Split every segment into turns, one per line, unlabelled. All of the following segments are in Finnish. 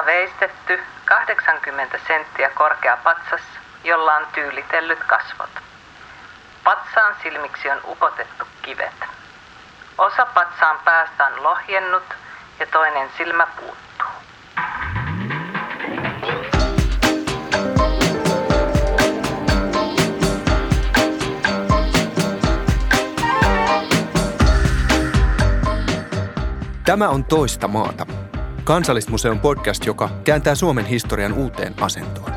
Puusta veistetty 80 senttiä korkea patsas, jolla on tyylitellyt kasvot. Patsaan silmiksi on upotettu kivet. Osa patsaan päästä on lohjennut ja toinen silmä puuttuu.
Tämä on Toista maata. Kansallismuseon podcast, joka kääntää Suomen historian uuteen asentoon.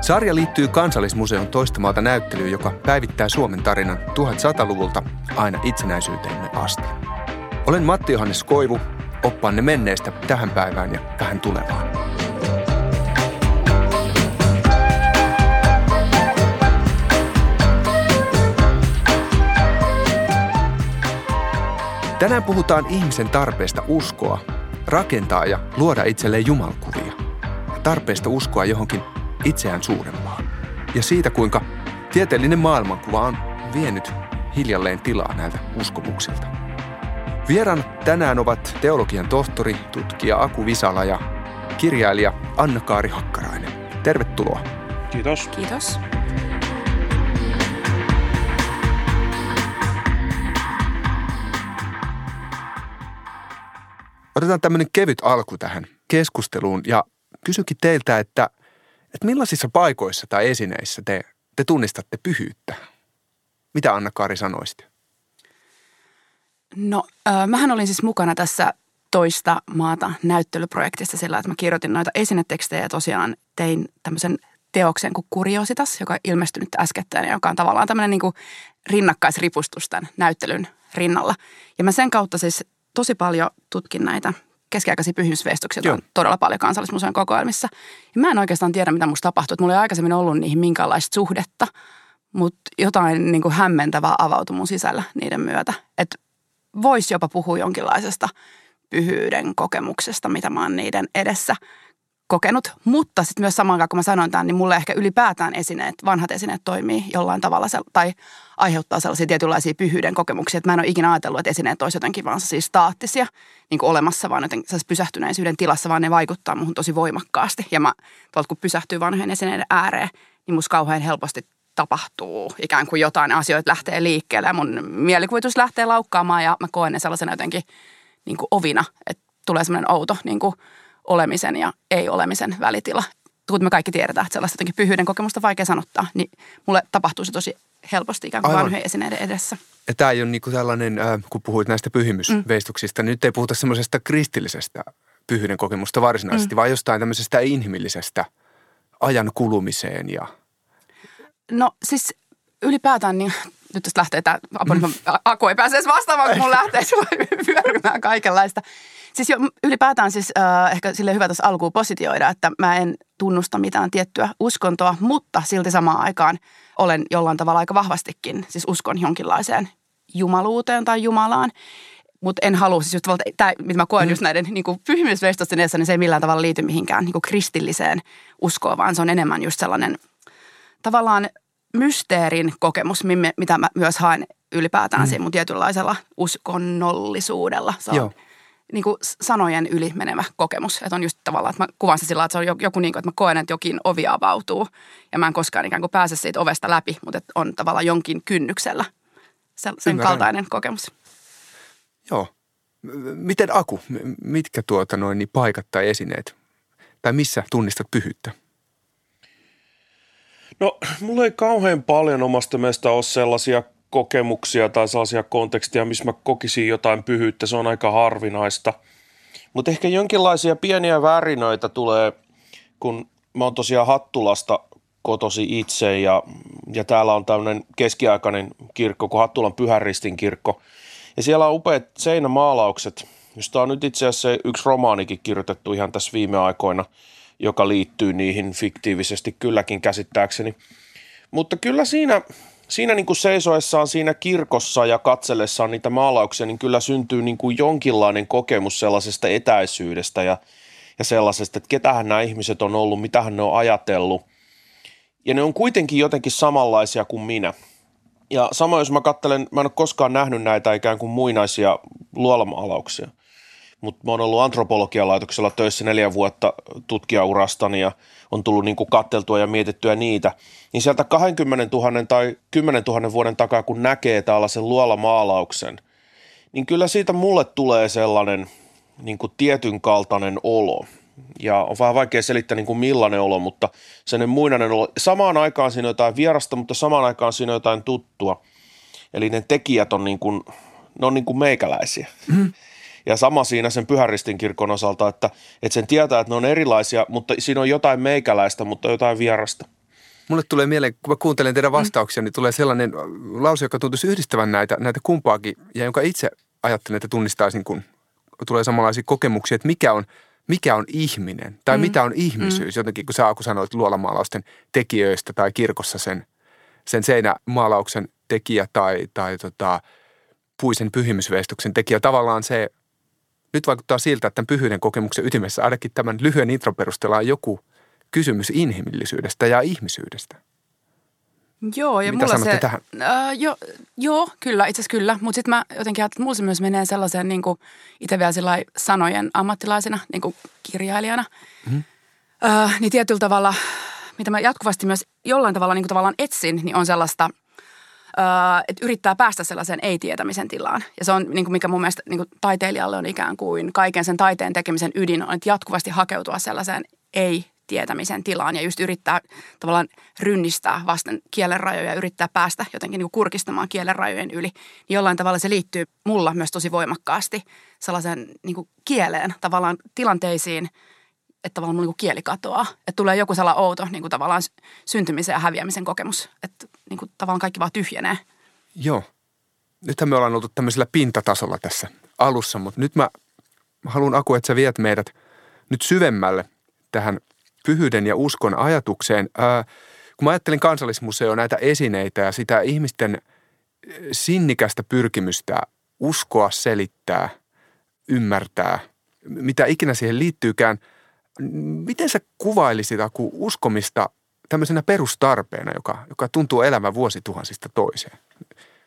Sarja liittyy Kansallismuseon Toista maata näyttelyyn, joka päivittää Suomen tarinan 1100-luvulta aina itsenäisyyteemme asti. Olen Matti Johannes Koivu, oppaanne menneestä tähän päivään ja tähän tulevaan. Tänään puhutaan ihmisen tarpeesta uskoa, rakentaa ja luoda itselleen jumalkuvia. Ja tarpeesta uskoa johonkin itseään suurempaan. Ja siitä, kuinka tieteellinen maailmankuva on vienyt hiljalleen tilaa näiltä uskomuksilta. Vieran tänään ovat teologian tohtori, tutkija Aku Visala ja kirjailija Anna-Kaari Hakkarainen. Tervetuloa.
Kiitos.
Kiitos.
Otetaan tämmöinen kevyt alku tähän keskusteluun ja kysykin teiltä, että, että millaisissa paikoissa tai esineissä te, te tunnistatte pyhyyttä? Mitä Anna-Kaari sanoisit?
No, äh, mähän olin siis mukana tässä toista maata näyttelyprojektissa sillä, että mä kirjoitin noita esinetekstejä ja tosiaan tein tämmöisen teoksen kuin Kuriositas, joka on ilmestynyt äskettäin joka on tavallaan tämmöinen niin kuin rinnakkaisripustus tämän näyttelyn rinnalla. Ja mä sen kautta siis tosi paljon tutkin näitä keskiaikaisia pyhimysveistoksia, on todella paljon kansallismuseon kokoelmissa. Ja mä en oikeastaan tiedä, mitä musta tapahtuu. Mulla ei aikaisemmin ollut niihin minkäänlaista suhdetta, mutta jotain niin kuin hämmentävää avautui mun sisällä niiden myötä. Että voisi jopa puhua jonkinlaisesta pyhyyden kokemuksesta, mitä mä oon niiden edessä kokenut. Mutta sitten myös samaan aikaan, kun mä sanoin tämän, niin mulle ehkä ylipäätään esineet, vanhat esineet toimii jollain tavalla tai aiheuttaa sellaisia tietynlaisia pyhyyden kokemuksia. Että mä en ole ikinä ajatellut, että esineet olisi jotenkin vaan siis staattisia niin kuin olemassa, vaan jotenkin pysähtyneisyyden tilassa, vaan ne vaikuttaa muhun tosi voimakkaasti. Ja mä tuolta kun pysähtyy vanhojen esineiden ääreen, niin musta kauhean helposti tapahtuu ikään kuin jotain asioita lähtee liikkeelle mun mielikuvitus lähtee laukkaamaan ja mä koen ne sellaisena jotenkin niin kuin ovina, että tulee semmoinen outo niin kuin olemisen ja ei-olemisen välitila. Kuten me kaikki tiedetään, että sellaista jotenkin pyhyyden kokemusta vaikea sanottaa, niin mulle tapahtuu se tosi helposti ikään kuin vanhojen esineiden edessä.
Ja tämä ei ole niin kuin tällainen, äh, kun puhuit näistä pyhimysveistoksista, mm. nyt ei puhuta semmoisesta kristillisestä pyhyyden kokemusta varsinaisesti, mm. vaan jostain tämmöisestä inhimillisestä ajan kulumiseen ja –
No siis ylipäätään, niin nyt tästä lähtee tämä, mm. Aku ei pääse edes vastaamaan, kun mun lähtee vyörymään kaikenlaista. Siis jo, ylipäätään siis äh, ehkä sille hyvä tässä alkuun positioida, että mä en tunnusta mitään tiettyä uskontoa, mutta silti samaan aikaan olen jollain tavalla aika vahvastikin, siis uskon jonkinlaiseen jumaluuteen tai Jumalaan. Mutta en halua, siis just tämä, mitä mä koen mm. just näiden niin pyhimysveistosten edessä, niin se ei millään tavalla liity mihinkään niin kristilliseen uskoon, vaan se on enemmän just sellainen – tavallaan mysteerin kokemus, mitä mä myös haen ylipäätään mm. siinä mun tietynlaisella uskonnollisuudella. Se on Joo. Niin kuin sanojen yli menevä kokemus. Että on just tavallaan, että mä kuvaan se sillä että se on joku niin kuin, että mä koen, että jokin ovi avautuu. Ja mä en koskaan ikään kuin pääse siitä ovesta läpi, mutta että on tavallaan jonkin kynnyksellä sen Ymmärrän. kaltainen kokemus.
Joo. Miten Aku, mitkä tuota noin niin paikat tai esineet, tai missä tunnistat pyhyyttä?
No, mulla ei kauhean paljon omasta mielestä ole sellaisia kokemuksia tai sellaisia kontekstia, missä mä kokisin jotain pyhyyttä. Se on aika harvinaista. Mutta ehkä jonkinlaisia pieniä värinöitä tulee, kun mä oon tosiaan Hattulasta kotosi itse ja, ja täällä on tämmöinen keskiaikainen kirkko kuin Hattulan Pyhäristin kirkko. Ja siellä on upeat seinämaalaukset, josta on nyt itse asiassa yksi romaanikin kirjoitettu ihan tässä viime aikoina – joka liittyy niihin fiktiivisesti kylläkin käsittääkseni. Mutta kyllä siinä, siinä niin kuin seisoessaan siinä kirkossa ja katsellessaan niitä maalauksia, niin kyllä syntyy niin kuin jonkinlainen kokemus sellaisesta etäisyydestä ja, ja sellaisesta, että ketähän nämä ihmiset on ollut, mitähän ne on ajatellut. Ja ne on kuitenkin jotenkin samanlaisia kuin minä. Ja sama jos mä katselen, mä en ole koskaan nähnyt näitä ikään kuin muinaisia luolamaalauksia – mutta mä oon ollut antropologian laitoksella töissä neljä vuotta tutkijaurastani ja on tullut niin katteltua ja mietittyä niitä, niin sieltä 20 000 tai 10 000 vuoden takaa, kun näkee tällaisen luolamaalauksen, niin kyllä siitä mulle tulee sellainen niin kuin tietyn kaltainen olo. Ja on vähän vaikea selittää niin kuin millainen olo, mutta sen muinainen olo. Samaan aikaan siinä on jotain vierasta, mutta samaan aikaan siinä on jotain tuttua. Eli ne tekijät on niin kuin, ne on niin kuin meikäläisiä. Mm. Ja sama siinä sen Pyhäristin kirkon osalta, että, että sen tietää, että ne on erilaisia, mutta siinä on jotain meikäläistä, mutta jotain vierasta.
Mulle tulee mieleen, kun mä kuuntelen teidän vastauksia, mm. niin tulee sellainen lause, joka tuntuisi yhdistävän näitä, näitä kumpaakin, ja jonka itse ajattelen, että tunnistaisin, kun tulee samanlaisia kokemuksia, että mikä on, mikä on ihminen tai mm. mitä on ihmisyys. Mm. Jotenkin kun sä kun sanoit luolamaalausten tekijöistä tai kirkossa sen, sen seinämaalauksen tekijä tai, tai tota, puisen pyhimysveistuksen tekijä. Tavallaan se nyt vaikuttaa siltä, että tämän pyhyyden kokemuksen ytimessä ainakin tämän lyhyen intron perusteella on joku kysymys inhimillisyydestä ja ihmisyydestä.
Joo, ja
Mitä
mulla se,
tähän?
Äh, jo, joo, kyllä, itse asiassa kyllä. Mutta sitten mä jotenkin ajattelin, että mulla se myös menee sellaiseen niin kuin itse vielä sanojen ammattilaisena, niin kuin kirjailijana. Mm-hmm. Äh, niin tietyllä tavalla, mitä mä jatkuvasti myös jollain tavalla niin kuin tavallaan etsin, niin on sellaista – että yrittää päästä sellaiseen ei-tietämisen tilaan. Ja se on, niin kuin mikä mun mielestä niin kuin taiteilijalle on ikään kuin kaiken sen taiteen tekemisen ydin, on että jatkuvasti hakeutua sellaiseen ei-tietämisen tilaan ja just yrittää tavallaan rynnistää vasten kielen rajoja ja yrittää päästä jotenkin niin kuin kurkistamaan kielen rajojen yli. Niin jollain tavalla se liittyy mulla myös tosi voimakkaasti sellaiseen niin kuin kieleen, tavallaan tilanteisiin – että tavallaan niin kieli katoaa. Että tulee joku sellainen outo niin kuin tavallaan syntymisen ja häviämisen kokemus. Että niin kuin tavallaan kaikki vaan tyhjenee.
Joo. Nythän me ollaan oltu tämmöisellä pintatasolla tässä alussa, mutta nyt mä haluan Aku, että sä viet meidät nyt syvemmälle tähän pyhyyden ja uskon ajatukseen. Ää, kun mä ajattelin kansallismuseo näitä esineitä ja sitä ihmisten sinnikästä pyrkimystä uskoa, selittää, ymmärtää, mitä ikinä siihen liittyykään – Miten sä kuvailisit Aku uskomista tämmöisenä perustarpeena, joka, joka tuntuu elämän vuosituhansista toiseen?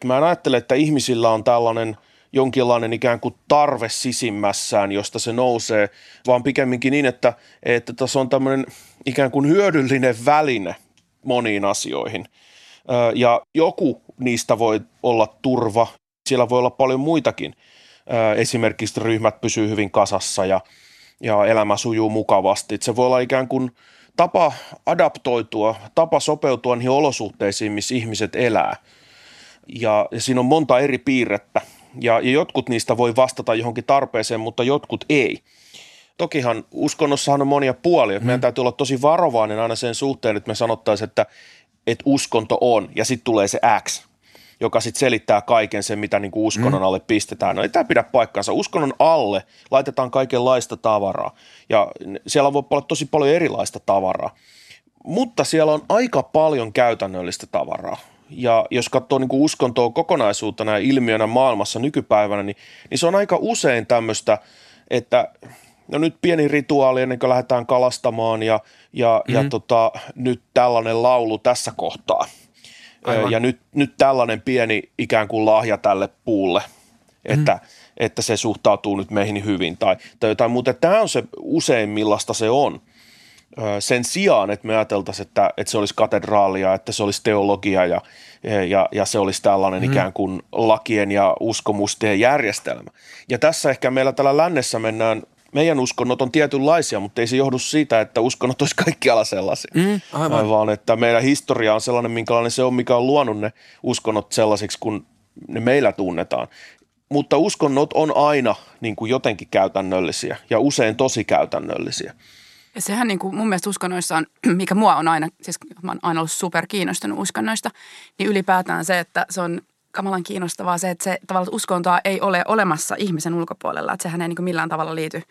Mä ajattelen, että ihmisillä on tällainen jonkinlainen ikään kuin tarve sisimmässään, josta se nousee, vaan pikemminkin niin, että, että tässä on tämmöinen ikään kuin hyödyllinen väline moniin asioihin. Ja joku niistä voi olla turva, siellä voi olla paljon muitakin. Esimerkiksi ryhmät pysyy hyvin kasassa ja – ja elämä sujuu mukavasti. Et se voi olla ikään kuin tapa adaptoitua, tapa sopeutua niihin olosuhteisiin, missä ihmiset elää. Ja, ja siinä on monta eri piirrettä ja, ja jotkut niistä voi vastata johonkin tarpeeseen, mutta jotkut ei. Tokihan uskonnossahan on monia puolia. Mm. Meidän täytyy olla tosi varovainen aina sen suhteen, että me sanottaisiin, että, että uskonto on ja sitten tulee se X joka sitten selittää kaiken sen, mitä niin kuin uskonnon mm. alle pistetään. No ei tämä pidä paikkaansa. Uskonnon alle laitetaan kaikenlaista tavaraa ja siellä voi olla tosi paljon erilaista tavaraa, mutta siellä on aika paljon käytännöllistä tavaraa. Ja jos katsoo niin kuin uskontoa kokonaisuutena ja ilmiönä maailmassa nykypäivänä, niin, niin se on aika usein tämmöistä, että no nyt pieni rituaali ennen kuin lähdetään kalastamaan ja, ja, mm. ja tota, nyt tällainen laulu tässä kohtaa – Aivan. Ja nyt, nyt tällainen pieni ikään kuin lahja tälle puulle, että, mm. että se suhtautuu nyt meihin hyvin tai, tai jotain muuta. Tämä on se usein millaista se on. Sen sijaan, että me ajateltaisiin, että, että se olisi katedraalia, että se olisi teologia ja, ja, ja se olisi tällainen mm. ikään kuin lakien ja uskomusten järjestelmä. Ja tässä ehkä meillä täällä lännessä mennään meidän uskonnot on tietynlaisia, mutta ei se johdu siitä, että uskonnot olisi kaikkialla sellaisia. Mm, aivan. Vaan että meidän historia on sellainen, minkälainen se on, mikä on luonut ne uskonnot sellaisiksi, kun ne meillä tunnetaan. Mutta uskonnot on aina niin kuin jotenkin käytännöllisiä ja usein tosi käytännöllisiä.
Ja sehän niin kuin mun mielestä uskonnoissa on, mikä mua on aina, siis mä oon aina ollut super kiinnostunut uskonnoista, niin ylipäätään se, että se on kamalan kiinnostavaa se, että se tavallaan uskontoa ei ole olemassa ihmisen ulkopuolella, että sehän ei niin millään tavalla liity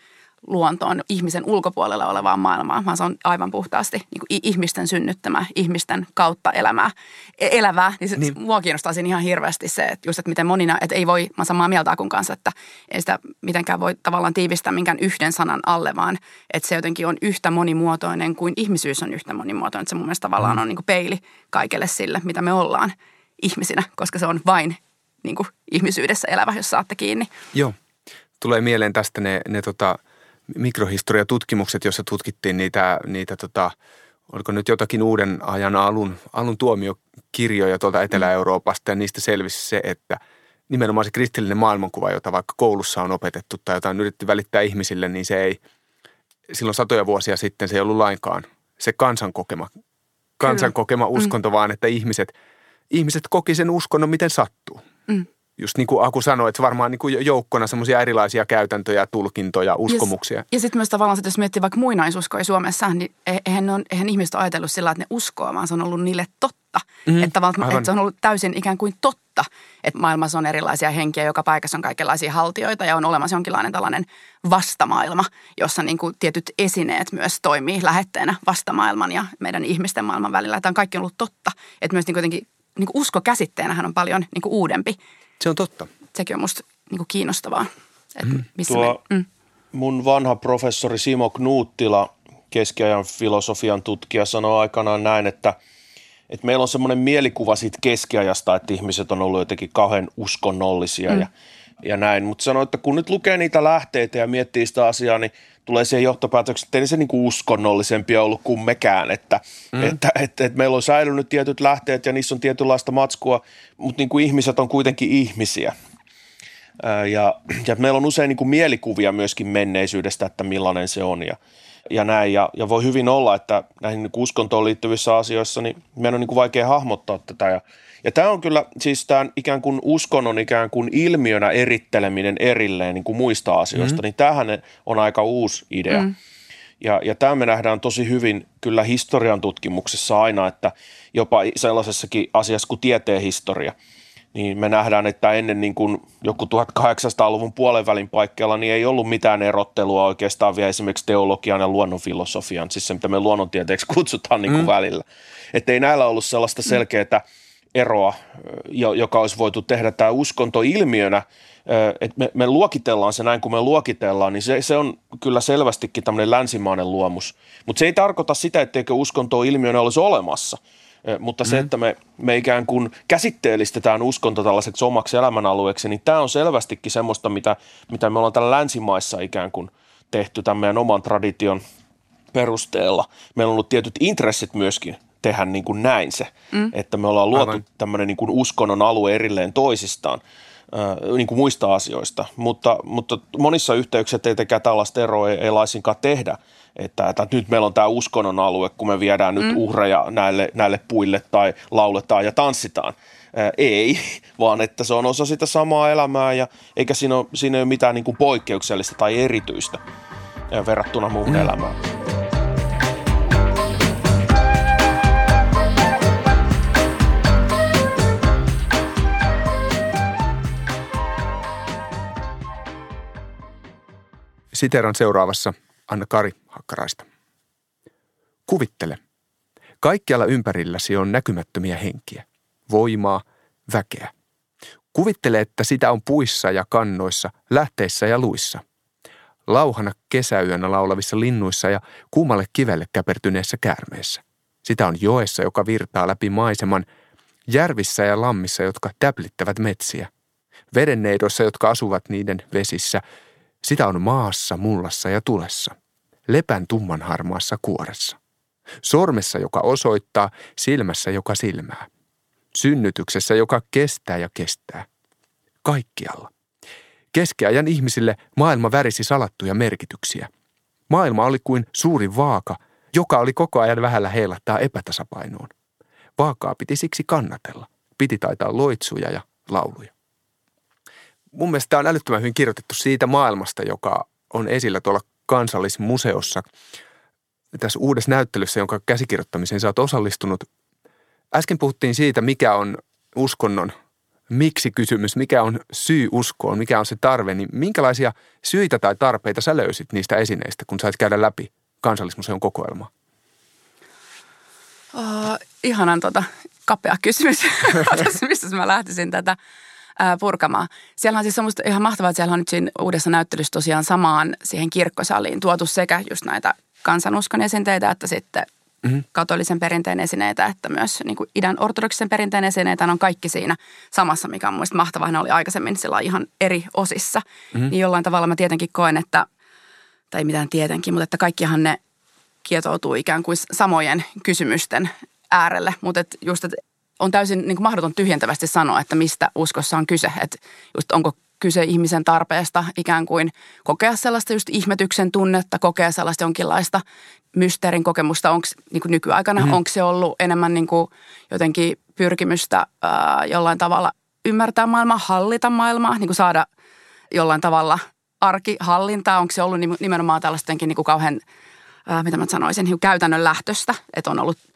luontoon ihmisen ulkopuolella olevaan maailmaan, vaan se on aivan puhtaasti niin kuin ihmisten synnyttämä, ihmisten kautta elämää, e-, elävää. Niin, se, niin. mua kiinnostaa siinä ihan hirveästi se, että just, että miten monina, että ei voi, mä samaa mieltä Akun kanssa, että ei sitä mitenkään voi tavallaan tiivistää minkään yhden sanan alle, vaan että se jotenkin on yhtä monimuotoinen kuin ihmisyys on yhtä monimuotoinen. Että se mun mielestä tavallaan mm. on niin kuin peili kaikelle sille, mitä me ollaan ihmisinä, koska se on vain niin kuin ihmisyydessä elävä, jos saatte kiinni.
Joo. tulee mieleen tästä ne, ne tota, mikrohistoriatutkimukset, joissa tutkittiin niitä, niitä tota, oliko nyt jotakin uuden ajan alun, alun tuomiokirjoja tuolta Etelä-Euroopasta ja niistä selvisi se, että nimenomaan se kristillinen maailmankuva, jota vaikka koulussa on opetettu tai jota on yritetty välittää ihmisille, niin se ei, silloin satoja vuosia sitten se ei ollut lainkaan se kansan kokema, kansan kokema uskonto, mm. vaan että ihmiset, ihmiset koki sen uskonnon miten sattuu. Mm just niin kuin Aku sanoi, että varmaan niin kuin joukkona semmoisia erilaisia käytäntöjä, tulkintoja, uskomuksia.
Ja, ja sitten myös tavallaan, että jos miettii vaikka muinaisuskoja Suomessa, niin e- eihän, on, eihän ihmiset ole ajatellut sillä, että ne uskoo, vaan se on ollut niille totta. Mm, että, tavallaan, että se on ollut täysin ikään kuin totta, että maailmassa on erilaisia henkiä, joka paikassa on kaikenlaisia haltioita ja on olemassa jonkinlainen tällainen vastamaailma, jossa niin kuin tietyt esineet myös toimii lähetteenä vastamaailman ja meidän ihmisten maailman välillä. Tämä on kaikki ollut totta. Että myös niin kuitenkin niin kuin usko käsitteenähän on paljon niin kuin uudempi
se on totta.
Sekin on musta niin kuin kiinnostavaa. Että mm.
missä Tuo me, mm. Mun vanha professori Simo Knuuttila, keskiajan filosofian tutkija, sanoi aikanaan näin, että, että meillä on semmoinen mielikuva siitä keskiajasta, että ihmiset on ollut jotenkin kauhean uskonnollisia mm. ja, ja näin. Mutta sanoi, että kun nyt lukee niitä lähteitä ja miettii sitä asiaa, niin tulee siihen johtopäätökseen, että ei se niin kuin uskonnollisempi ollut kuin mekään, että, mm. että, että, että meillä on säilynyt tietyt lähteet ja niissä on tietynlaista matskua, mutta niin kuin ihmiset on kuitenkin ihmisiä. Ja, ja meillä on usein niin kuin mielikuvia myöskin menneisyydestä, että millainen se on ja, ja näin. Ja, ja voi hyvin olla, että näihin niin uskontoon liittyvissä asioissa niin meidän on niin kuin vaikea hahmottaa tätä ja – ja tämä on kyllä siis tämän ikään kuin uskonnon ikään kuin ilmiönä eritteleminen erilleen niin kuin muista asioista, mm. niin tämähän on aika uusi idea. Mm. Ja, ja tämä me nähdään tosi hyvin kyllä historian tutkimuksessa aina, että jopa sellaisessakin asiassa kuin tieteen historia, niin me nähdään, että ennen niin kuin joku 1800-luvun puolen välin paikkeilla niin ei ollut mitään erottelua oikeastaan vielä esimerkiksi teologian ja luonnonfilosofian, siis se mitä me luonnontieteeksi kutsutaan niin kuin mm. välillä. Että ei näillä ollut sellaista selkeää mm eroa, joka olisi voitu tehdä tämä uskonto ilmiönä, että me, me luokitellaan se näin kuin me luokitellaan, niin se, se on kyllä selvästikin tämmöinen länsimainen luomus. Mutta se ei tarkoita sitä, etteikö uskonto ilmiönä olisi olemassa. Mutta se, mm. että me, me ikään kuin käsitteellistetään uskonto tällaiseksi omaksi elämänalueeksi, niin tämä on selvästikin semmoista, mitä, mitä me ollaan täällä länsimaissa ikään kuin tehty tämän meidän oman tradition perusteella. Meillä on ollut tietyt intressit myöskin tehdä niin kuin näin se, mm. että me ollaan luotu Aivan. tämmöinen niin kuin uskonnon alue erilleen toisistaan niin kuin muista asioista, mutta, mutta monissa yhteyksissä tietenkään tällaista eroa ei, ei laisinkaan tehdä, että, että nyt meillä on tämä uskonnon alue, kun me viedään nyt mm. uhreja näille, näille puille tai lauletaan ja tanssitaan. Ää, ei, vaan että se on osa sitä samaa elämää ja eikä siinä ole, siinä ei ole mitään niin kuin poikkeuksellista tai erityistä verrattuna muuhun mm. elämään.
Siteran seuraavassa Anna-Kari Hakkaraista. Kuvittele. Kaikkialla ympärilläsi on näkymättömiä henkiä, voimaa, väkeä. Kuvittele, että sitä on puissa ja kannoissa, lähteissä ja luissa. Lauhana kesäyönä laulavissa linnuissa ja kuumalle kivelle käpertyneessä käärmeessä. Sitä on joessa, joka virtaa läpi maiseman, järvissä ja lammissa, jotka täplittävät metsiä. Vedenneidoissa, jotka asuvat niiden vesissä – sitä on maassa, mullassa ja tulessa. Lepän tumman harmaassa kuoressa. Sormessa, joka osoittaa, silmässä, joka silmää. Synnytyksessä, joka kestää ja kestää. Kaikkialla. Keskiajan ihmisille maailma värisi salattuja merkityksiä. Maailma oli kuin suuri vaaka, joka oli koko ajan vähällä heilattaa epätasapainoon. Vaakaa piti siksi kannatella. Piti taitaa loitsuja ja lauluja mun mielestä tämä on älyttömän hyvin kirjoitettu siitä maailmasta, joka on esillä tuolla kansallismuseossa. Tässä uudessa näyttelyssä, jonka käsikirjoittamiseen sä oot osallistunut. Äsken puhuttiin siitä, mikä on uskonnon miksi kysymys, mikä on syy uskoon, mikä on se tarve, niin minkälaisia syitä tai tarpeita sä löysit niistä esineistä, kun sait käydä läpi kansallismuseon kokoelmaa?
Uh, ihanan tota, kapea kysymys, mistä mä lähtisin tätä ää, purkamaan. Siellä on siis semmoista ihan mahtavaa, että siellä on nyt siinä uudessa näyttelyssä tosiaan samaan siihen kirkkosaliin tuotu sekä just näitä kansanuskon esinteitä, että sitten mm-hmm. katolisen perinteen esineitä että myös niin kuin idän ortodoksisen perinteen esineitä on kaikki siinä samassa, mikä on mielestäni mahtavaa. Ne oli aikaisemmin sillä ihan eri osissa. Mm-hmm. Niin jollain tavalla mä tietenkin koen, että, tai mitään tietenkin, mutta että kaikkihan ne kietoutuu ikään kuin samojen kysymysten äärelle. Mutta et just, että on täysin niin kuin mahdoton tyhjentävästi sanoa, että mistä uskossa on kyse. Että just onko kyse ihmisen tarpeesta ikään kuin kokea sellaista just ihmetyksen tunnetta, kokea sellaista jonkinlaista mysteerin kokemusta. Onko niin kuin nykyaikana, mm. onko se ollut enemmän niin kuin jotenkin pyrkimystä ää, jollain tavalla ymmärtää maailmaa, hallita maailmaa, niin kuin saada jollain tavalla arkihallintaa. Onko se ollut nimenomaan tällaista niin kuin kauhean, ää, mitä mä sanoisin, niin käytännön lähtöstä, että on ollut –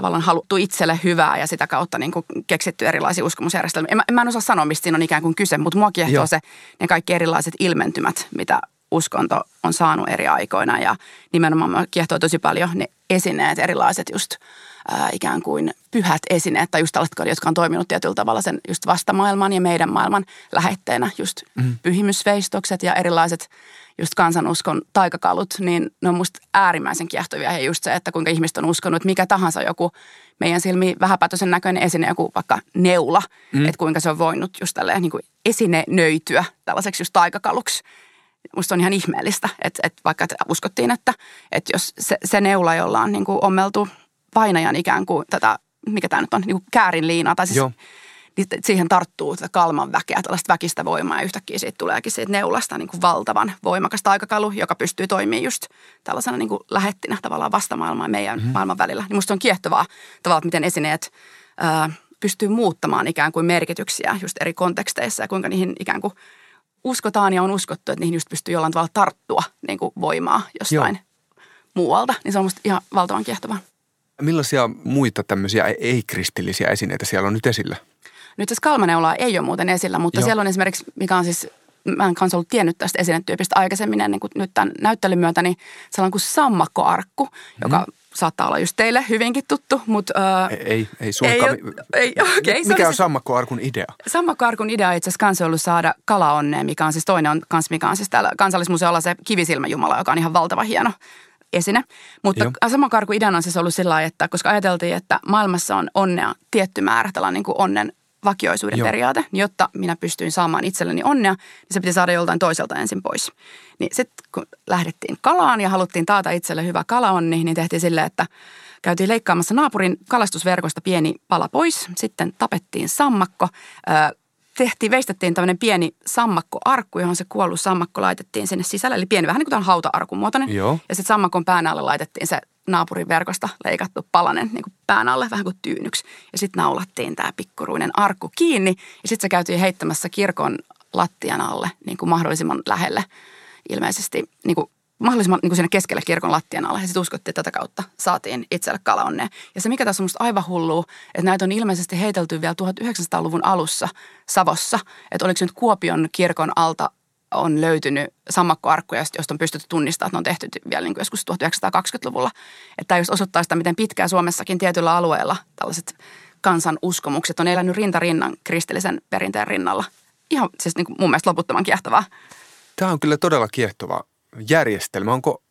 tavallaan haluttu itselle hyvää ja sitä kautta niin kuin keksitty erilaisia uskomusjärjestelmiä. En, en mä en osaa sanoa, mistä siinä on ikään kuin kyse, mutta mua kiehtoo Joo. se ne kaikki erilaiset ilmentymät, mitä uskonto on saanut eri aikoina ja nimenomaan mua kiehtoo tosi paljon ne esineet, erilaiset just ää, ikään kuin pyhät esineet tai just tällaiset, jotka on toiminut tietyllä tavalla sen just vastamaailman ja meidän maailman lähetteenä, just mm. pyhimysveistokset ja erilaiset just kansanuskon taikakalut, niin ne on musta äärimmäisen kiehtovia. Ja just se, että kuinka ihmiset on uskonut, että mikä tahansa joku meidän silmi vähäpätöisen näköinen esine, joku vaikka neula, mm. että kuinka se on voinut just tälleen niin kuin esinenöityä tällaiseksi just taikakaluksi. Musta on ihan ihmeellistä, että, että vaikka että uskottiin, että, että jos se, se neula, jolla on niin kuin ommeltu painajan ikään kuin tätä, mikä tämä nyt on, niin kuin käärin liinaa, tai siis Joo niin siihen tarttuu tätä kalman väkeä, tällaista väkistä voimaa ja yhtäkkiä siitä tuleekin siitä neulasta niin kuin valtavan voimakas taikakalu, joka pystyy toimimaan just tällaisena niin kuin lähettinä tavallaan vastamaailmaan meidän mm-hmm. maailman välillä. Niin musta on kiehtovaa tavallaan, miten esineet ää, pystyy muuttamaan ikään kuin merkityksiä just eri konteksteissa ja kuinka niihin ikään kuin uskotaan ja on uskottu, että niihin just pystyy jollain tavalla tarttua niin kuin voimaa jostain Joo. muualta. Niin se on musta ihan valtavan kiehtovaa.
Millaisia muita tämmöisiä ei-kristillisiä esineitä siellä on nyt esillä?
Nyt se skalmaneulaa ei ole muuten esillä, mutta Joo. siellä on esimerkiksi, mikä on siis, mä en kanssa ollut tiennyt tästä esinetyypistä aikaisemmin ennen kuin nyt tämän näyttelyn myötä, niin on kuin sammakkoarkku, mm. joka saattaa olla just teille hyvinkin tuttu, mutta...
Uh, ei, ei suinkaan. Ei, ei, okay, mikä on sammakkoarkun idea?
Sammakkoarkun idea on itse asiassa ollut saada kalaonneen, mikä on siis toinen on kans, mikä on siis täällä kansallismuseolla se kivisilmäjumala, joka on ihan valtava hieno esine. Mutta Joo. sammakkoarkun idea on siis ollut sillä että koska ajateltiin, että maailmassa on onnea tietty määrä, tällainen niin kuin onnen vakioisuuden Joo. periaate, niin jotta minä pystyin saamaan itselleni onnea, niin se piti saada joltain toiselta ensin pois. Niin sitten kun lähdettiin kalaan ja haluttiin taata itselle hyvä kalaonni, niin tehtiin silleen, että käytiin leikkaamassa naapurin kalastusverkosta pieni pala pois. Sitten tapettiin sammakko, tehtiin, veistettiin tämmöinen pieni sammakkoarkku, johon se kuollut sammakko laitettiin sinne sisälle. Eli pieni, vähän niin kuin tämän hauta-arkun muotoinen. Joo. Ja sitten sammakon pään alle laitettiin se naapurin verkosta leikattu palanen niin kuin pään alle vähän kuin tyynyksi. Ja sitten naulattiin tämä pikkuruinen arkku kiinni ja sitten se käytiin heittämässä kirkon lattian alle niin kuin mahdollisimman lähelle ilmeisesti niin kuin mahdollisimman niin kuin sinne keskelle kirkon lattian alle. Ja sitten uskottiin, että tätä kautta saatiin itselle kalaonnea. Ja se, mikä tässä on musta aivan hullua, että näitä on ilmeisesti heitelty vielä 1900-luvun alussa Savossa. Että oliko se nyt Kuopion kirkon alta on löytynyt sammakkoarkkuja, joista on pystytty tunnistamaan, että ne on tehty vielä niin kuin joskus 1920-luvulla. Että tämä just osoittaa sitä, miten pitkään Suomessakin tietyllä alueella tällaiset kansan uskomukset on elänyt rintarinnan kristillisen perinteen rinnalla. Ihan siis niin kuin mun mielestä loputtoman kiehtovaa.
Tämä on kyllä todella kiehtova järjestelmä. Onko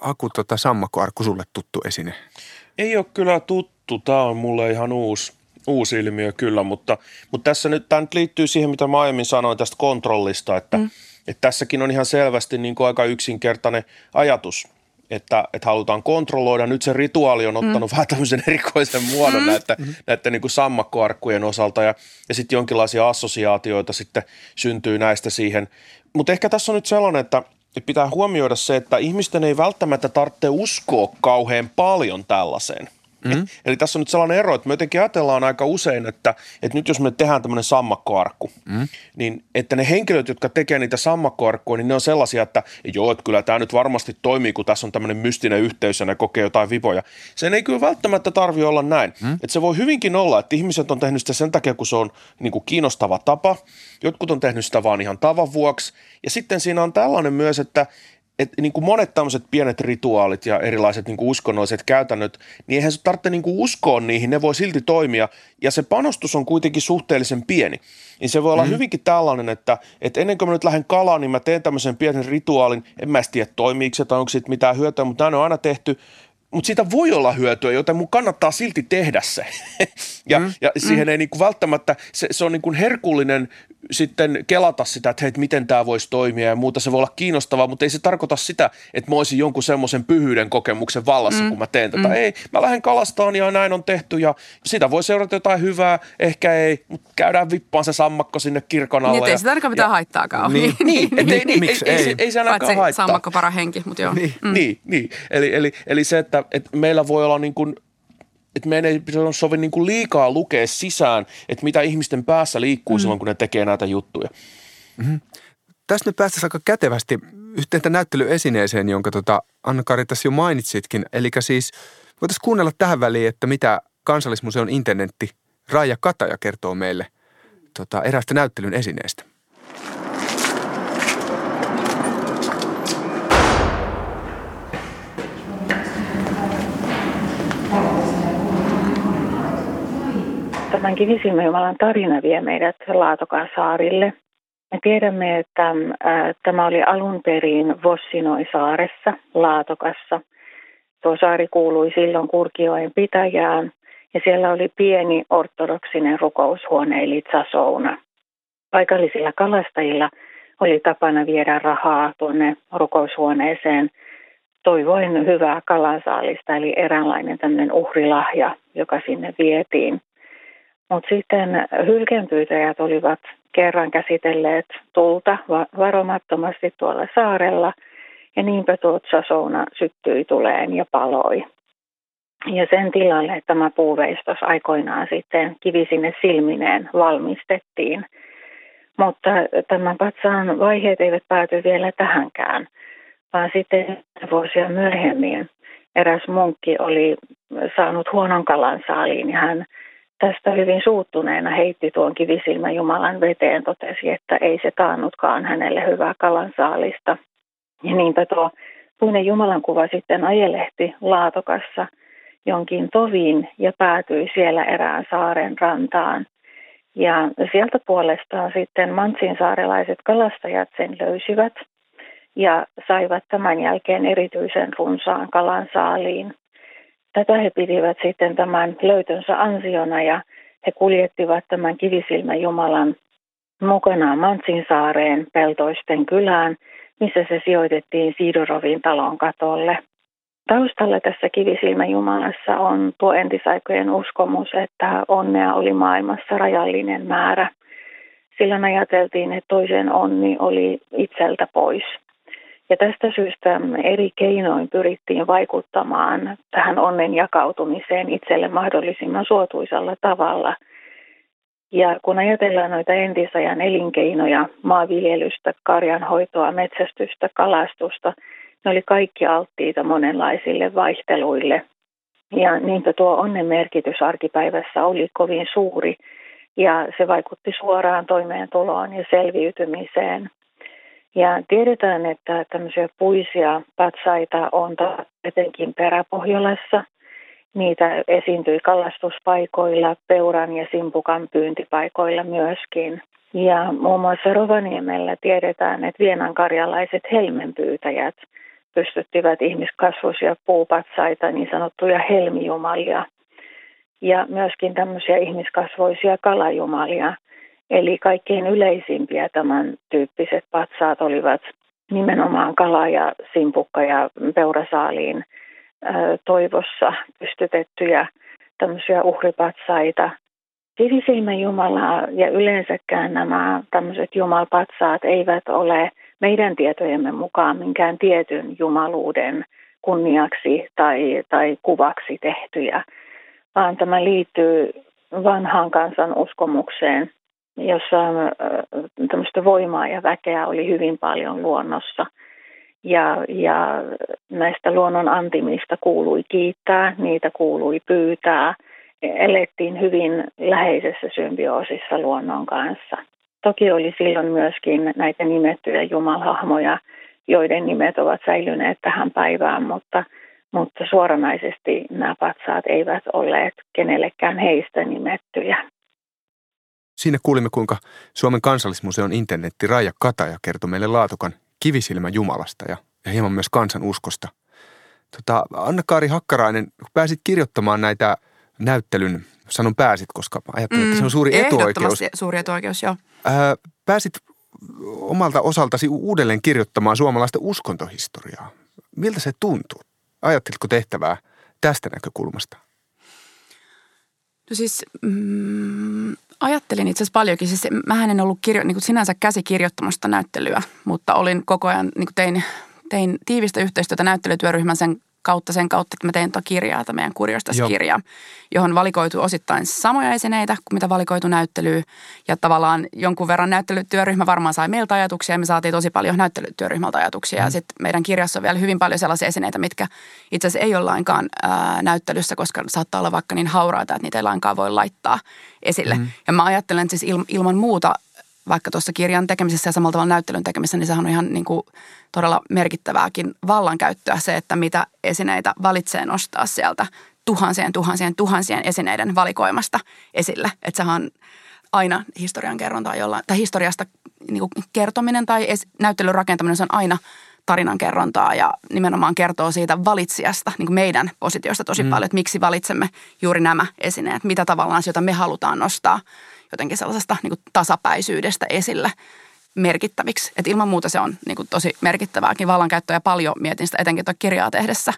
Aku tota sammakkoarkku sulle tuttu esine?
Ei ole kyllä tuttu. Tämä on mulle ihan uusi uusi ilmiö kyllä, mutta, mutta tässä nyt, tämä nyt liittyy siihen, mitä mä aiemmin sanoin tästä kontrollista, että, mm. Että tässäkin on ihan selvästi niin kuin aika yksinkertainen ajatus, että, että halutaan kontrolloida. Nyt se rituaali on ottanut mm. vähän tämmöisen erikoisen muodon mm. näiden, mm. näiden niin kuin sammakkoarkkujen osalta ja, ja sitten jonkinlaisia assosiaatioita sitten syntyy näistä siihen. Mutta ehkä tässä on nyt sellainen, että, että pitää huomioida se, että ihmisten ei välttämättä tarvitse uskoa kauhean paljon tällaiseen – Mm. Eli tässä on nyt sellainen ero, että me jotenkin ajatellaan aika usein, että, että nyt jos me tehdään tämmöinen sammakkoarkku, mm. niin että ne henkilöt, jotka tekee niitä sammakkoarkkuja, niin ne on sellaisia, että joo, että kyllä tämä nyt varmasti toimii, kun tässä on tämmöinen mystinen yhteys ja ne kokee jotain vipoja. Sen ei kyllä välttämättä tarvi olla näin. Mm. Että se voi hyvinkin olla, että ihmiset on tehnyt sitä sen takia, kun se on niin kuin kiinnostava tapa. Jotkut on tehnyt sitä vaan ihan tavan vuoksi. Ja sitten siinä on tällainen myös, että, että niin kuin monet tämmöiset pienet rituaalit ja erilaiset niin kuin uskonnolliset käytännöt, niin eihän se tarvitse niin kuin uskoa niihin, ne voi silti toimia. Ja se panostus on kuitenkin suhteellisen pieni. Niin se voi olla mm. hyvinkin tällainen, että, että ennen kuin mä nyt lähden kalaan, niin mä teen tämmöisen pienen rituaalin. En mä tiedä toimiiko se tai onko siitä mitään hyötyä, mutta näin on aina tehty mutta siitä voi olla hyötyä, joten mun kannattaa silti tehdä se. ja, mm. ja siihen mm. ei niinku välttämättä, se, se on niinku herkullinen sitten kelata sitä, että hei, miten tämä voisi toimia ja muuta. Se voi olla kiinnostavaa, mutta ei se tarkoita sitä, että mä olisin jonkun semmoisen pyhyyden kokemuksen vallassa, mm. kun mä teen tätä. Mm. Ei, mä lähden kalastaan ja näin on tehty ja sitä voi seurata jotain hyvää, ehkä ei, mutta käydään vippaan se sammakko sinne kirkon alle. Niin,
ei se tarkoita mitään haittaakaan.
Niin, niin, ei, niin, Miksi ei, ei, ei, ei se ainakaan haittaa.
Sammakko para henki, mutta joo.
Niin, mm. niin, niin. Eli, eli, eli se, että, että meillä voi olla niin kuin – että meidän ei sovi niin kuin liikaa lukea sisään, että mitä ihmisten päässä liikkuu mm. silloin, kun ne tekee näitä juttuja.
Mm-hmm. Tässä nyt päästäisiin aika kätevästi yhteen näyttelyesineeseen, jonka tota Anna-Kari tässä jo mainitsitkin. Eli siis voitaisiin kuunnella tähän väliin, että mitä Kansallismuseon internetti Raija Kataja kertoo meille tota, eräästä näyttelyn esineestä.
Tämän Kivisilmäjumalan tarina vie meidät Laatokan saarille. Me tiedämme, että tämä oli alun perin Vossinoisaaressa, Laatokassa. Tuo saari kuului silloin Kurkioen pitäjään ja siellä oli pieni ortodoksinen rukoushuone eli Tsasouna. Paikallisilla kalastajilla oli tapana viedä rahaa tuonne rukoushuoneeseen toivoen hyvää kalansaalista, eli eräänlainen tämmöinen uhrilahja, joka sinne vietiin. Mutta sitten hylkeenpyytäjät olivat kerran käsitelleet tulta varomattomasti tuolla saarella ja niinpä tuo Sasouna syttyi tuleen ja paloi. Ja sen tilalle tämä puuveistos aikoinaan sitten kivi sinne silmineen valmistettiin. Mutta tämän patsaan vaiheet eivät pääty vielä tähänkään, vaan sitten vuosia myöhemmin eräs munkki oli saanut huonon kalan saaliin ja hän tästä hyvin suuttuneena heitti tuon kivisilmän Jumalan veteen, totesi, että ei se taannutkaan hänelle hyvää kalansaalista. Ja niinpä tuo puinen Jumalan kuva sitten ajelehti Laatokassa jonkin toviin ja päätyi siellä erään saaren rantaan. Ja sieltä puolestaan sitten Mantsin saarelaiset kalastajat sen löysivät ja saivat tämän jälkeen erityisen runsaan kalansaaliin. Tätä he pidivät sitten tämän löytönsä ansiona ja he kuljettivat tämän kivisilmän Jumalan mukanaan Mantsinsaareen peltoisten kylään, missä se sijoitettiin Siidorovin talon katolle. Taustalla tässä kivisilmän Jumalassa on tuo entisaikojen uskomus, että onnea oli maailmassa rajallinen määrä. Silloin ajateltiin, että toisen onni oli itseltä pois. Ja tästä syystä eri keinoin pyrittiin vaikuttamaan tähän onnen jakautumiseen itselle mahdollisimman suotuisalla tavalla. Ja kun ajatellaan noita entisajan elinkeinoja, maanviljelystä, karjanhoitoa, metsästystä, kalastusta, ne oli kaikki alttiita monenlaisille vaihteluille. Ja niinpä tuo onnen merkitys arkipäivässä oli kovin suuri ja se vaikutti suoraan toimeentuloon ja selviytymiseen – ja tiedetään, että tämmöisiä puisia patsaita on etenkin peräpohjolassa. Niitä esiintyi kalastuspaikoilla, peuran ja simpukan pyyntipaikoilla myöskin. Ja muun muassa Rovaniemellä tiedetään, että vienankarjalaiset helmenpyytäjät pystyttivät ihmiskasvuisia puupatsaita, niin sanottuja helmijumalia. Ja myöskin tämmöisiä ihmiskasvoisia kalajumalia – Eli kaikkein yleisimpiä tämän tyyppiset patsaat olivat nimenomaan kala ja simpukka ja peurasaaliin toivossa pystytettyjä tämmöisiä uhripatsaita. Kivisilmän Jumala ja yleensäkään nämä tämmöiset jumalpatsaat eivät ole meidän tietojemme mukaan minkään tietyn jumaluuden kunniaksi tai, tai kuvaksi tehtyjä, vaan tämä liittyy vanhaan kansan uskomukseen jossa tämmöistä voimaa ja väkeä oli hyvin paljon luonnossa. Ja, ja näistä luonnon antimista kuului kiittää, niitä kuului pyytää. Elettiin hyvin läheisessä symbioosissa luonnon kanssa. Toki oli silloin myöskin näitä nimettyjä jumalhahmoja, joiden nimet ovat säilyneet tähän päivään, mutta, mutta suoranaisesti nämä patsaat eivät olleet kenellekään heistä nimettyjä.
Siinä kuulimme, kuinka Suomen kansallismuseon internetti Raija Kataja kertoi meille Laatokan kivisilmä Jumalasta ja, ja hieman myös kansan uskosta Tota, Anna-Kaari Hakkarainen, pääsit kirjoittamaan näitä näyttelyn, sanon pääsit, koska ajattelin, että se on suuri etuoikeus.
suuri etuoikeus, joo.
Ää, pääsit omalta osaltasi uudelleen kirjoittamaan suomalaista uskontohistoriaa. Miltä se tuntuu? Ajattelitko tehtävää tästä näkökulmasta?
No siis mm, ajattelin itse asiassa paljonkin. Siis mähän en ollut kirjo, niin kuin sinänsä käsikirjoittamasta näyttelyä, mutta olin koko ajan, niin kuin tein, tein tiivistä yhteistyötä näyttelytyöryhmän sen kautta sen kautta, että mä tein tuota kirjaa, tai meidän kurjostaskirjaa, johon valikoitu osittain samoja esineitä kuin mitä valikoitu näyttelyä. Ja tavallaan jonkun verran näyttelytyöryhmä varmaan sai meiltä ajatuksia ja me saatiin tosi paljon näyttelytyöryhmältä ajatuksia. Mm. Ja sitten meidän kirjassa on vielä hyvin paljon sellaisia esineitä, mitkä itse asiassa ei ole lainkaan ää, näyttelyssä, koska saattaa olla vaikka niin hauraita, että niitä ei lainkaan voi laittaa esille. Mm. Ja mä ajattelen, että siis ilman muuta vaikka tuossa kirjan tekemisessä ja samalla tavalla näyttelyn tekemisessä, niin sehän on ihan niin kuin todella merkittävääkin vallankäyttöä se, että mitä esineitä valitsee nostaa sieltä tuhansien, tuhansien, tuhansien esineiden valikoimasta esille. Että sehän on aina historian kerrontaa jollain, tai historiasta niin kuin kertominen tai es, näyttelyn rakentaminen, se on aina tarinan kerrontaa ja nimenomaan kertoo siitä valitsijasta, niin kuin meidän positiosta tosi mm. paljon, että miksi valitsemme juuri nämä esineet, mitä tavallaan asioita me halutaan nostaa jotenkin sellaisesta niin kuin tasapäisyydestä esille merkittäviksi. Et ilman muuta se on niin kuin tosi merkittävääkin vallankäyttöä ja paljon mietin sitä etenkin tuo kirjaa tehdessä.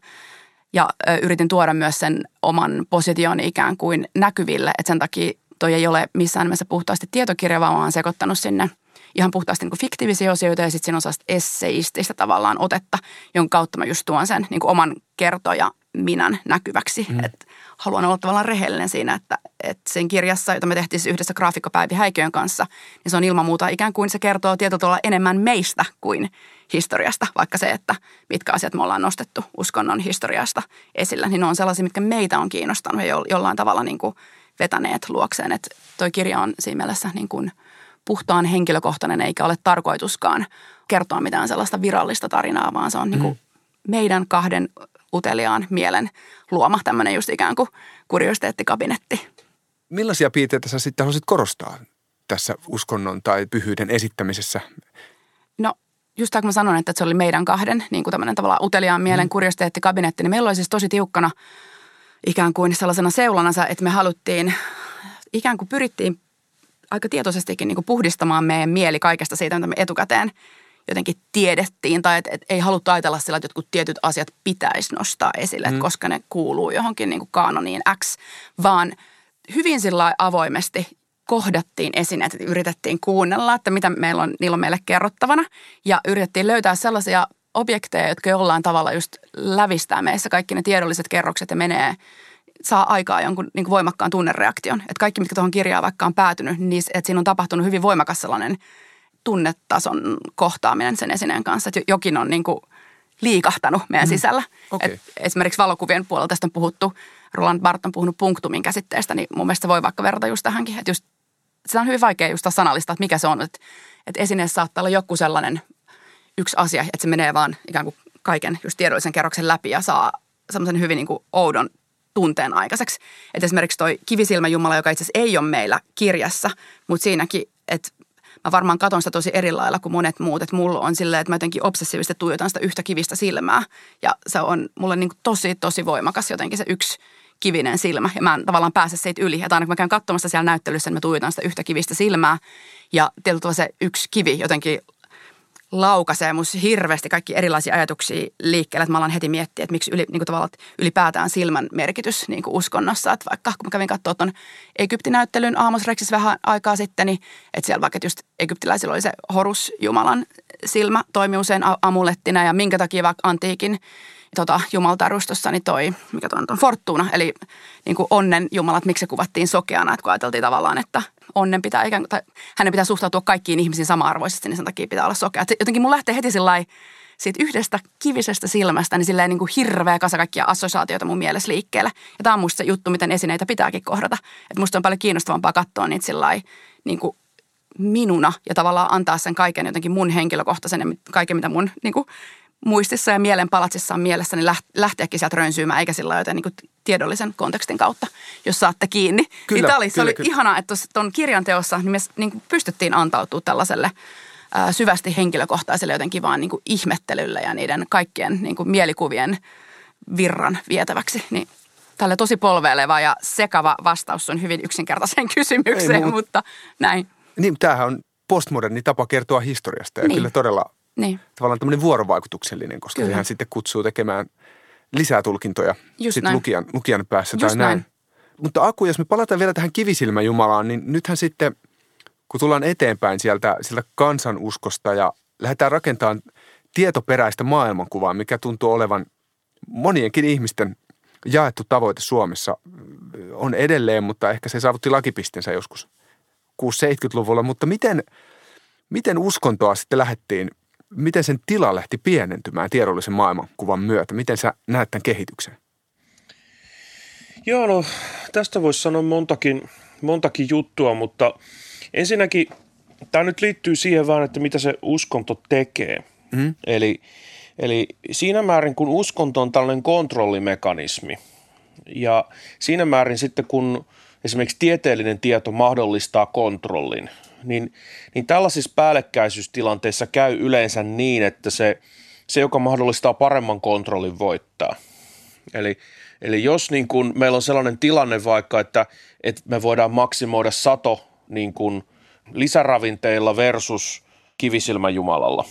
Ja ö, yritin tuoda myös sen oman position ikään kuin näkyville, että sen takia toi ei ole missään nimessä puhtaasti tietokirja, vaan olen sekoittanut sinne ihan puhtaasti niin kuin fiktiivisiä osioita ja sitten siinä on sellaista esseististä tavallaan otetta, jonka kautta mä just tuon sen niin kuin oman kertoja minän näkyväksi. Mm. Et haluan olla tavallaan rehellinen siinä, että, että sen kirjassa, jota me tehtiin siis yhdessä graafikkopäivi Häiköön kanssa, niin se on ilman muuta ikään kuin se kertoo tietyllä tavalla enemmän meistä kuin historiasta. Vaikka se, että mitkä asiat me ollaan nostettu uskonnon historiasta esillä, niin ne on sellaisia, mitkä meitä on kiinnostanut ja jollain tavalla niin kuin vetäneet luokseen. Että toi kirja on siinä mielessä niin kuin puhtaan henkilökohtainen eikä ole tarkoituskaan kertoa mitään sellaista virallista tarinaa, vaan se on niin kuin mm. meidän kahden uteliaan mielen luoma tämmöinen just ikään kuin kuriositeettikabinetti.
Millaisia piirteitä sä sitten haluaisit korostaa tässä uskonnon tai pyhyyden esittämisessä?
No just tämä, kun mä sanon, että se oli meidän kahden niin kuin tämmöinen tavallaan uteliaan mielen mm. kuriositeettikabinetti, niin meillä oli siis tosi tiukkana ikään kuin sellaisena seulana, että me haluttiin, ikään kuin pyrittiin aika tietoisestikin niin kuin puhdistamaan meidän mieli kaikesta siitä, mitä me etukäteen – jotenkin tiedettiin tai että et ei haluttu ajatella sillä, että jotkut tietyt asiat pitäisi nostaa esille, mm. koska ne kuuluu johonkin niin kuin kanoniin X, vaan hyvin sillä avoimesti kohdattiin esineet, että yritettiin kuunnella, että mitä meillä on, niillä on meille kerrottavana ja yritettiin löytää sellaisia objekteja, jotka jollain tavalla just lävistää meissä kaikki ne tiedolliset kerrokset ja menee saa aikaa jonkun niin kuin voimakkaan tunnereaktion. Että kaikki, mitkä tuohon kirjaan vaikka on päätynyt, niin että siinä on tapahtunut hyvin voimakas sellainen – tunnetason kohtaaminen sen esineen kanssa. Että jokin on niin kuin liikahtanut meidän mm. sisällä. Okay. Et esimerkiksi valokuvien puolella tästä on puhuttu, Roland Barthes on puhunut punktumin käsitteestä, niin mun mielestä voi vaikka verrata just tähänkin. Että just, sitä on hyvin vaikea just sanallista, että mikä se on. Että, että esineessä saattaa olla joku sellainen yksi asia, että se menee vaan ikään kuin kaiken just tiedollisen kerroksen läpi ja saa semmoisen hyvin niin kuin oudon tunteen aikaiseksi. Että esimerkiksi toi kivisilmäjumala, joka itse asiassa ei ole meillä kirjassa, mutta siinäkin, että mä varmaan katon sitä tosi eri lailla kuin monet muut. Että mulla on silleen, että mä jotenkin obsessiivisesti tuijotan sitä yhtä kivistä silmää. Ja se on mulle niin tosi, tosi voimakas jotenkin se yksi kivinen silmä. Ja mä en tavallaan pääse siitä yli. Että aina kun mä käyn katsomassa siellä näyttelyssä, niin mä tuijotan sitä yhtä kivistä silmää. Ja tietyllä se yksi kivi jotenkin laukaisee mus hirveästi kaikki erilaisia ajatuksia liikkeelle, että mä alan heti miettiä, että miksi yli, niin kuin tavallaan, ylipäätään silmän merkitys niin kuin uskonnossa. Että vaikka kun mä kävin katsoa tuon Egyptinäyttelyn Aamos vähän aikaa sitten, niin että siellä vaikka just egyptiläisillä oli se Horus Jumalan silmä, toimi usein amulettina ja minkä takia vaikka antiikin tota, niin toi, mikä tuo on, Fortuna, eli niin kuin onnen jumalat, miksi se kuvattiin sokeana, että kun ajateltiin tavallaan, että onnen pitää ikään kuin, tai hänen pitää suhtautua kaikkiin ihmisiin sama-arvoisesti, niin sen takia pitää olla sokea. Et jotenkin mun lähtee heti sillä siitä yhdestä kivisestä silmästä, niin silleen niin kuin hirveä kasa kaikkia assosiaatioita mun mielessä liikkeelle. Ja tämä on musta se juttu, miten esineitä pitääkin kohdata. Että musta on paljon kiinnostavampaa katsoa niitä sillä niin kuin minuna ja tavallaan antaa sen kaiken jotenkin mun henkilökohtaisen ja kaiken, mitä mun niin kuin, muistissa ja mielen palatsissa on mielessä, niin lähteäkin sieltä rönsyymään, eikä sillä joten niin tiedollisen kontekstin kautta, jos saatte kiinni. Kyllä, niin oli, kyllä, se oli kyllä. ihanaa, että tuon kirjan teossa niin me niin pystyttiin antautumaan tällaiselle ää, syvästi henkilökohtaiselle jotenkin vaan niin kuin ihmettelylle ja niiden kaikkien niin kuin mielikuvien virran vietäväksi, niin tälle tosi polveileva ja sekava vastaus on hyvin yksinkertaiseen kysymykseen, Ei, mutta näin.
Niin, tämähän on postmoderni tapa kertoa historiasta ja niin. kyllä todella niin. tavallaan tämmöinen vuorovaikutuksellinen, koska kyllä. sehän sitten kutsuu tekemään lisää tulkintoja Just sitten lukijan, lukijan päässä Just tai näin. näin. Mutta Aku, jos me palataan vielä tähän kivisilmäjumalaan, niin nythän sitten, kun tullaan eteenpäin sieltä, sieltä kansanuskosta ja lähdetään rakentamaan tietoperäistä maailmankuvaa, mikä tuntuu olevan monienkin ihmisten jaettu tavoite Suomessa, on edelleen, mutta ehkä se saavutti lakipistensä joskus 6-70-luvulla. Mutta miten, miten uskontoa sitten lähdettiin, miten sen tila lähti pienentymään tiedollisen maailmankuvan myötä? Miten sä näet tämän kehityksen?
Joo, no tästä voisi sanoa montakin, montakin juttua, mutta ensinnäkin tämä nyt liittyy siihen vaan, että mitä se uskonto tekee. Mm. Eli, eli siinä määrin, kun uskonto on tällainen kontrollimekanismi ja siinä määrin sitten, kun esimerkiksi tieteellinen tieto mahdollistaa kontrollin, niin, niin tällaisissa päällekkäisyystilanteissa käy yleensä niin, että se, se, joka mahdollistaa paremman kontrollin, voittaa. Eli Eli jos niin kun meillä on sellainen tilanne vaikka, että, että me voidaan maksimoida sato niin kun lisäravinteilla versus kivisilmäjumalalla.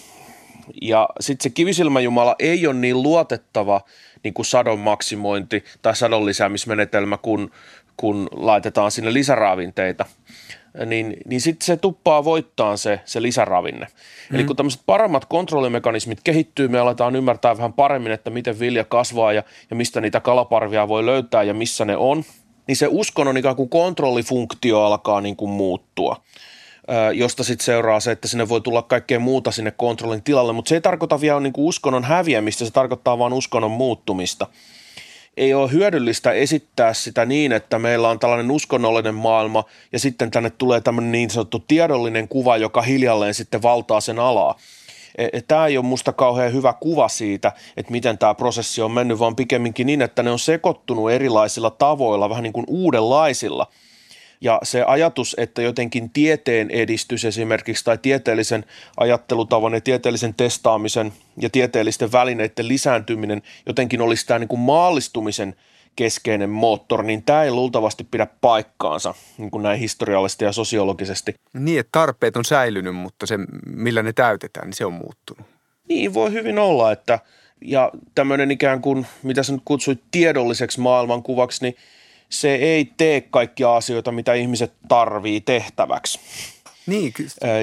Ja sitten se kivisilmäjumala ei ole niin luotettava niin kuin sadon maksimointi tai sadon lisäämismenetelmä, kun, kun laitetaan sinne lisäravinteita niin, niin sitten se tuppaa voittaa se, se lisäravinne. Mm. Eli kun tämmöiset paremmat kontrollimekanismit kehittyy, me aletaan ymmärtää vähän paremmin, että miten vilja kasvaa ja, ja mistä niitä kalaparvia voi löytää ja missä ne on, niin se uskonnon ikään kuin kontrollifunktio alkaa niin kuin muuttua josta sitten seuraa se, että sinne voi tulla kaikkea muuta sinne kontrollin tilalle, mutta se ei tarkoita vielä niin kuin uskonnon häviämistä, se tarkoittaa vain uskonnon muuttumista – ei ole hyödyllistä esittää sitä niin, että meillä on tällainen uskonnollinen maailma ja sitten tänne tulee tämmöinen niin sanottu tiedollinen kuva, joka hiljalleen sitten valtaa sen alaa. E, e, tämä ei ole musta kauhean hyvä kuva siitä, että miten tämä prosessi on mennyt, vaan pikemminkin niin, että ne on sekoittunut erilaisilla tavoilla, vähän niin kuin uudenlaisilla – ja se ajatus, että jotenkin tieteen edistys esimerkiksi tai tieteellisen ajattelutavan ja tieteellisen testaamisen ja tieteellisten välineiden lisääntyminen jotenkin olisi tämä niin kuin maallistumisen keskeinen moottori, niin tämä ei luultavasti pidä paikkaansa niin kuin näin historiallisesti ja sosiologisesti.
Niin, että tarpeet on säilynyt, mutta se, millä ne täytetään, niin se on muuttunut.
Niin, voi hyvin olla, että ja tämmöinen ikään kuin, mitä sä nyt kutsuit tiedolliseksi maailmankuvaksi, niin – se ei tee kaikkia asioita, mitä ihmiset tarvii tehtäväksi.
Niin,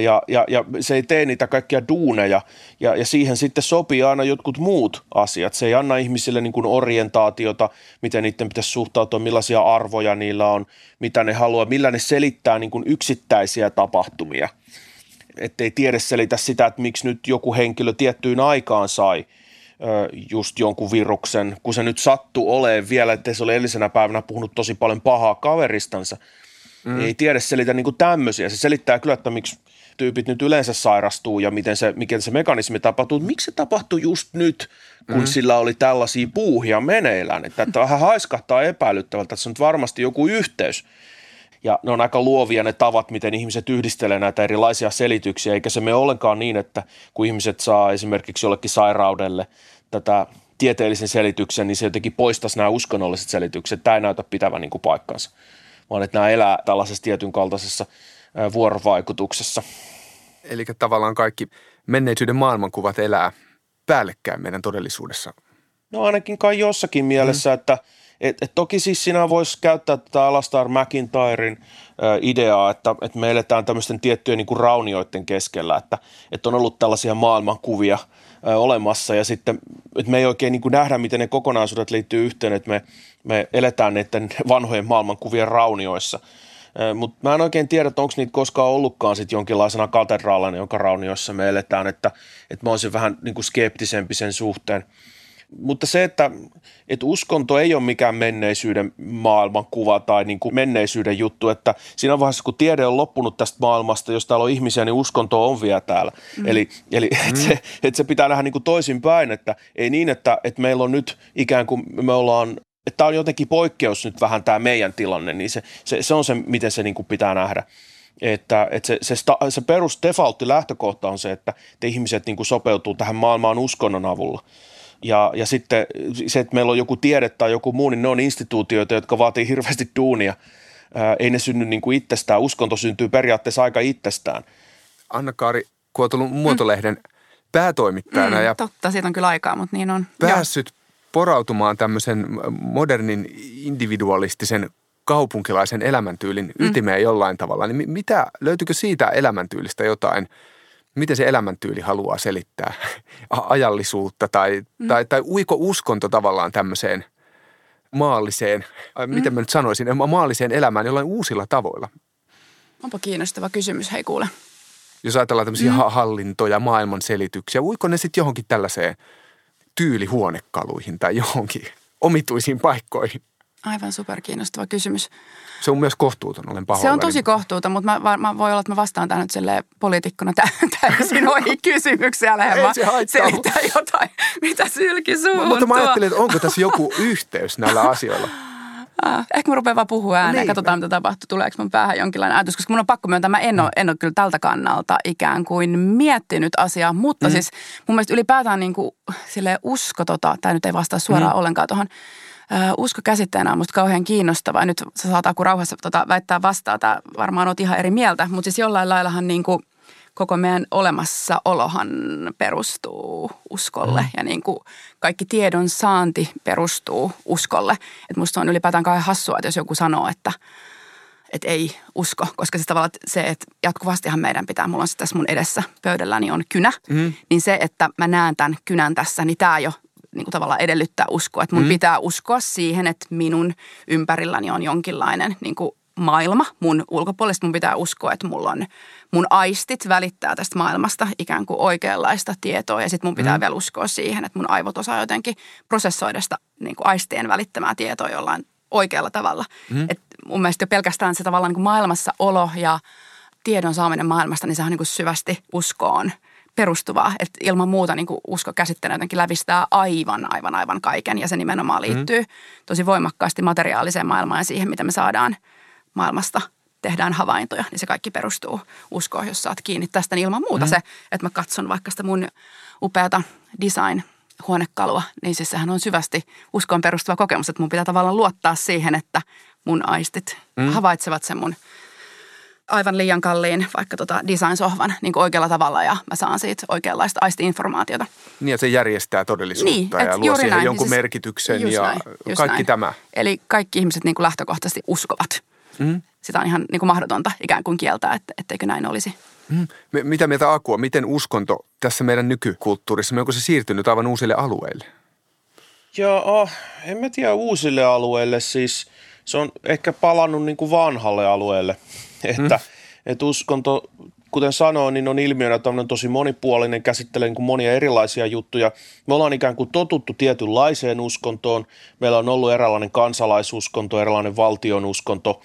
ja, ja, ja se ei tee niitä kaikkia duuneja ja, ja siihen sitten sopii aina jotkut muut asiat. Se ei anna ihmisille niin kuin orientaatiota, miten niiden pitäisi suhtautua, millaisia arvoja niillä on, mitä ne haluaa, millä ne selittää niin kuin yksittäisiä tapahtumia. Että ei tiede selitä sitä, että miksi nyt joku henkilö tiettyyn aikaan sai – just jonkun viruksen, kun se nyt sattuu olemaan vielä, että se oli edellisenä päivänä puhunut tosi paljon pahaa kaveristansa, mm. ei tiedä selitä niin tämmöisiä. Se selittää kyllä, että miksi tyypit nyt yleensä sairastuu ja miten se, miten se mekanismi tapahtuu. Miksi se tapahtui just nyt, kun mm. sillä oli tällaisia puuhia meneillään? Että, että vähän haiskahtaa epäilyttävältä, että se on nyt varmasti joku yhteys. Ja ne on aika luovia ne tavat, miten ihmiset yhdistelee näitä erilaisia selityksiä, eikä se mene ollenkaan niin, että kun ihmiset saa esimerkiksi jollekin sairaudelle tätä tieteellisen selityksen, niin se jotenkin poistaisi nämä uskonnolliset selitykset. Tämä ei näytä pitävän niin kuin paikkansa, vaan että nämä elää tällaisessa tietyn kaltaisessa vuorovaikutuksessa.
Eli tavallaan kaikki menneisyyden maailmankuvat elää päällekkäin meidän todellisuudessa.
No ainakin kai jossakin mielessä, mm. että – et, et toki siis sinä voisi käyttää tätä Alastar McIntyren ideaa, että, että me eletään tämmöisten tiettyjen niin kuin raunioiden keskellä, että, että on ollut tällaisia maailmankuvia olemassa ja sitten, että me ei oikein niin kuin nähdä, miten ne kokonaisuudet liittyy yhteen, että me, me eletään näiden vanhojen maailmankuvien raunioissa. Mutta mä en oikein tiedä, että onko niitä koskaan ollutkaan sit jonkinlaisena katedraalina, jonka raunioissa me eletään, että, että mä olisin vähän niin kuin skeptisempi sen suhteen – mutta se, että, että uskonto ei ole mikään menneisyyden maailmankuva tai niin kuin menneisyyden juttu, että siinä vaiheessa, kun tiede on loppunut tästä maailmasta, jos täällä on ihmisiä, niin uskonto on vielä täällä. Mm. Eli, eli mm. että, se, että se pitää nähdä niin kuin toisinpäin, että ei niin, että, että meillä on nyt ikään kuin me ollaan että tämä on jotenkin poikkeus nyt vähän tämä meidän tilanne, niin se, se, se on se, miten se niin kuin pitää nähdä. Että, että se, se, sta, se perus defaultti lähtökohta on se, että, että ihmiset niin kuin sopeutuu tähän maailmaan uskonnon avulla Ja, ja sitten se, että meillä on joku tiede tai joku muu, niin ne on instituutioita, jotka vaatii hirveästi duunia. Ää, ei ne synny niin kuin itsestään. Uskonto syntyy periaatteessa aika itsestään.
Anna-Kaari, kun olet ollut Muotolehden mm. päätoimittajana mm, ja
totta, siitä on kyllä aikaa, mutta niin on.
päässyt Joo. porautumaan tämmöisen modernin individualistisen kaupunkilaisen elämäntyylin mm. ytimeen jollain tavalla, niin mitä, löytyykö siitä elämäntyylistä jotain, miten se elämäntyyli haluaa selittää ajallisuutta tai, mm. tai, tai uiko uskonto tavallaan tämmöiseen maalliseen, mm. miten mä nyt sanoisin, maalliseen elämään jollain uusilla tavoilla?
Onpa kiinnostava kysymys, hei kuule.
Jos ajatellaan tämmöisiä mm. hallintoja, maailman selityksiä, uiko ne sitten johonkin tällaiseen tyylihuonekaluihin tai johonkin omituisiin paikkoihin?
Aivan superkiinnostava kysymys.
Se on myös kohtuuton, olen pahoillani.
Se on tosi kohtuuton, mutta mä, mä voi olla, että mä vastaan tämän nyt poliitikkona täysin ohi kysymyksiä. Lähden
Ei se
selittää jotain, mitä sylki suuntua.
Mutta mä ajattelin, että onko tässä joku yhteys näillä asioilla.
Ah, ehkä mä rupean vaan puhua ääneen, niin. katsotaan mitä tapahtuu, tuleeko mun päähän jonkinlainen ajatus, koska mun on pakko myöntää, mä en ole, en ole kyllä tältä kannalta ikään kuin miettinyt asiaa, mutta mm. siis mun mielestä ylipäätään niin kuin, usko, tota, tämä nyt ei vastaa suoraan mm. ollenkaan tuohon usko käsitteenä on musta kauhean kiinnostava. Nyt sä saat Aku rauhassa tota, väittää vastaan, että varmaan oot ihan eri mieltä, mutta siis jollain laillahan niin kuin koko meidän olemassaolohan perustuu uskolle mm. ja niin kuin kaikki tiedon saanti perustuu uskolle. Että musta on ylipäätään kauhean hassua, että jos joku sanoo, että että ei usko, koska se tavallaan se, että jatkuvastihan meidän pitää, mulla on tässä mun edessä pöydälläni on kynä, mm. niin se, että mä näen tämän kynän tässä, niin tämä jo niin kuin tavallaan edellyttää uskoa. Että mun mm. pitää uskoa siihen, että minun ympärilläni on jonkinlainen niin kuin maailma mun ulkopuolesta. Mun pitää uskoa, että mulla on, mun aistit välittää tästä maailmasta ikään kuin oikeanlaista tietoa. Ja sitten mun pitää mm. vielä uskoa siihen, että mun aivot osaa jotenkin prosessoida sitä niin kuin aistien välittämää tietoa jollain oikealla tavalla. Mm. Et mun mielestä jo pelkästään se tavallaan niin kuin maailmassa olo ja tiedon saaminen maailmasta, niin se on niin kuin syvästi uskoon – perustuvaa, että ilman muuta niin kuin usko käsitteenä jotenkin lävistää aivan, aivan, aivan kaiken ja se nimenomaan mhm. liittyy mm. tosi voimakkaasti materiaaliseen maailmaan ja siihen, mitä me saadaan maailmasta tehdään havaintoja, niin se kaikki perustuu uskoon, jos saat kiinni tästä, niin ilman muuta mm. se, että mä katson vaikka sitä mun upeata design huonekalua, niin siis sehän on syvästi uskoon perustuva kokemus, että mun pitää tavallaan luottaa siihen, että mun aistit mm. havaitsevat sen mun aivan liian kalliin vaikka tota design-sohvan niin kuin oikealla tavalla ja mä saan siitä oikeanlaista aisti-informaatiota.
Niin, ja se järjestää todellisuutta niin, ja luo siihen näin, jonkun siis, merkityksen ja näin, kaikki näin. tämä.
Eli kaikki ihmiset niin kuin lähtökohtaisesti uskovat. Mm. Sitä on ihan niin kuin mahdotonta ikään kuin kieltää, että, etteikö näin olisi.
Mm. Mitä mieltä Akua, miten uskonto tässä meidän nykykulttuurissa, onko se siirtynyt aivan uusille alueille?
Joo, en mä tiedä uusille alueille, siis se on ehkä palannut niin kuin vanhalle alueelle – että, mm. että uskonto, kuten sanoin, niin on ilmiönä tosi monipuolinen, käsittelee niin monia erilaisia juttuja. Me ollaan ikään kuin totuttu tietynlaiseen uskontoon. Meillä on ollut eräänlainen kansalaisuskonto, eräänlainen valtionuskonto,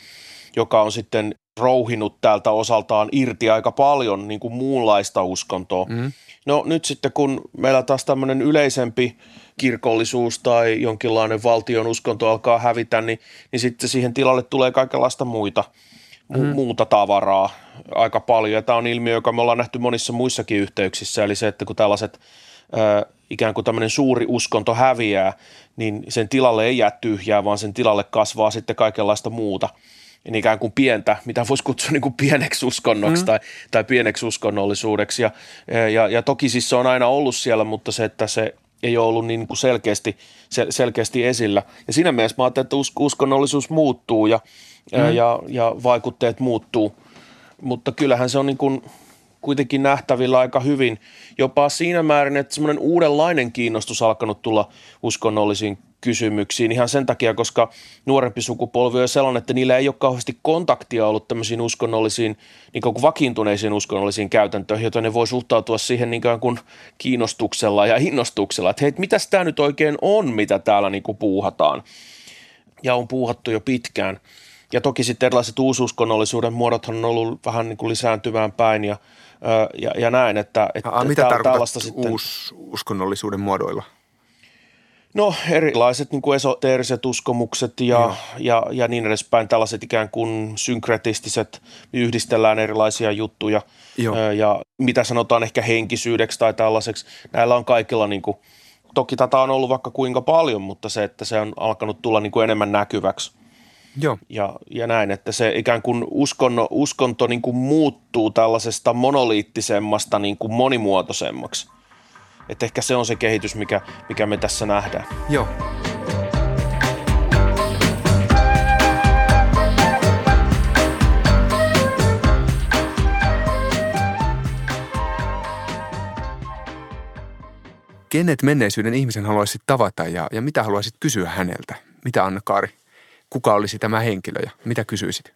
joka on sitten rouhinut täältä osaltaan irti aika paljon niin kuin muunlaista uskontoa. Mm. No nyt sitten kun meillä taas tämmöinen yleisempi kirkollisuus tai jonkinlainen valtion uskonto alkaa hävitä, niin, niin sitten siihen tilalle tulee kaikenlaista muita – mu- mm. muuta tavaraa aika paljon. Ja tämä on ilmiö, joka me ollaan nähty monissa muissakin yhteyksissä, eli se, että kun tällaiset ö, ikään kuin tämmöinen suuri uskonto häviää, niin sen tilalle ei jää tyhjää, vaan sen tilalle kasvaa sitten kaikenlaista muuta niin ikään kuin pientä, mitä voisi kutsua niin kuin pieneksi uskonnoksi mm. tai, tai pieneksi uskonnollisuudeksi. Ja, ja, ja toki siis se on aina ollut siellä, mutta se, että se ei ole ollut niin kuin selkeästi, sel, selkeästi esillä. Ja siinä mielessä mä ajattelin, että uskonnollisuus muuttuu ja, mm. ja, ja vaikutteet muuttuu. Mutta kyllähän se on niin kuin kuitenkin nähtävillä aika hyvin. Jopa siinä määrin, että semmoinen uudenlainen kiinnostus alkanut tulla uskonnollisiin kysymyksiin ihan sen takia, koska nuorempi sukupolvi on sellainen, että niillä ei ole kauheasti kontaktia ollut tämmöisiin uskonnollisiin, niin kuin vakiintuneisiin uskonnollisiin käytäntöihin, joten ne voi suhtautua siihen niin kuin kiinnostuksella ja innostuksella, että hei, mitäs tämä nyt oikein on, mitä täällä niin kuin puuhataan. Ja on puuhattu jo pitkään. Ja toki sitten erilaiset uususkonnollisuuden muodot on ollut vähän niin kuin lisääntyvään päin ja, ja, ja näin, että, että
Aa, mitä tarkoitat sitten... uususkonnollisuuden muodoilla?
No erilaiset niin kuin esoteeriset uskomukset ja, ja, ja niin edespäin, tällaiset ikään kuin synkretistiset, yhdistellään erilaisia juttuja Joo. ja mitä sanotaan ehkä henkisyydeksi tai tällaiseksi. Näillä on kaikilla niin kuin toki tätä on ollut vaikka kuinka paljon, mutta se, että se on alkanut tulla niin kuin enemmän näkyväksi.
Joo.
Ja, ja näin, että se ikään kuin uskonto, uskonto niin kuin muuttuu tällaisesta monoliittisemmasta niin kuin monimuotoisemmaksi. Että ehkä se on se kehitys, mikä, mikä me tässä nähdään.
Joo. Kenet menneisyyden ihmisen haluaisit tavata ja, ja mitä haluaisit kysyä häneltä? Mitä Anna-Kaari? Kuka olisi tämä henkilö ja mitä kysyisit?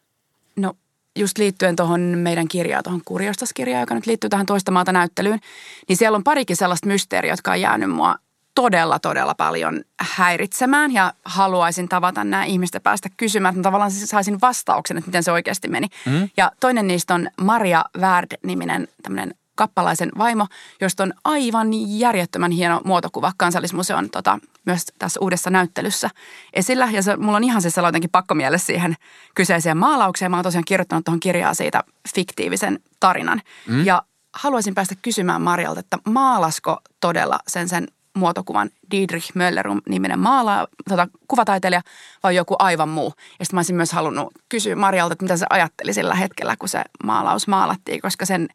No just liittyen tuohon meidän kirjaan, tuohon Kurjostaskirjaan, joka nyt liittyy tähän toista maata näyttelyyn, niin siellä on parikin sellaista mysteeriä, jotka on jäänyt mua todella, todella paljon häiritsemään ja haluaisin tavata nämä ihmistä päästä kysymään, että tavallaan siis saisin vastauksen, että miten se oikeasti meni. Mm. Ja toinen niistä on Maria Värd-niminen tämmöinen kappalaisen vaimo, josta on aivan järjettömän hieno muotokuva kansallismuseon tota, myös tässä uudessa näyttelyssä esillä. Ja se, mulla on ihan siis jotenkin pakko mielessä siihen kyseiseen maalaukseen. Mä oon tosiaan kirjoittanut tuohon kirjaa siitä fiktiivisen tarinan. Mm. Ja haluaisin päästä kysymään Marjalta, että maalasko todella sen sen muotokuvan Diedrich Möllerum-niminen maala, tota, kuvataiteilija vai joku aivan muu. Ja sitten mä olisin myös halunnut kysyä Marjalta, että mitä se ajatteli sillä hetkellä, kun se maalaus maalattiin, koska sen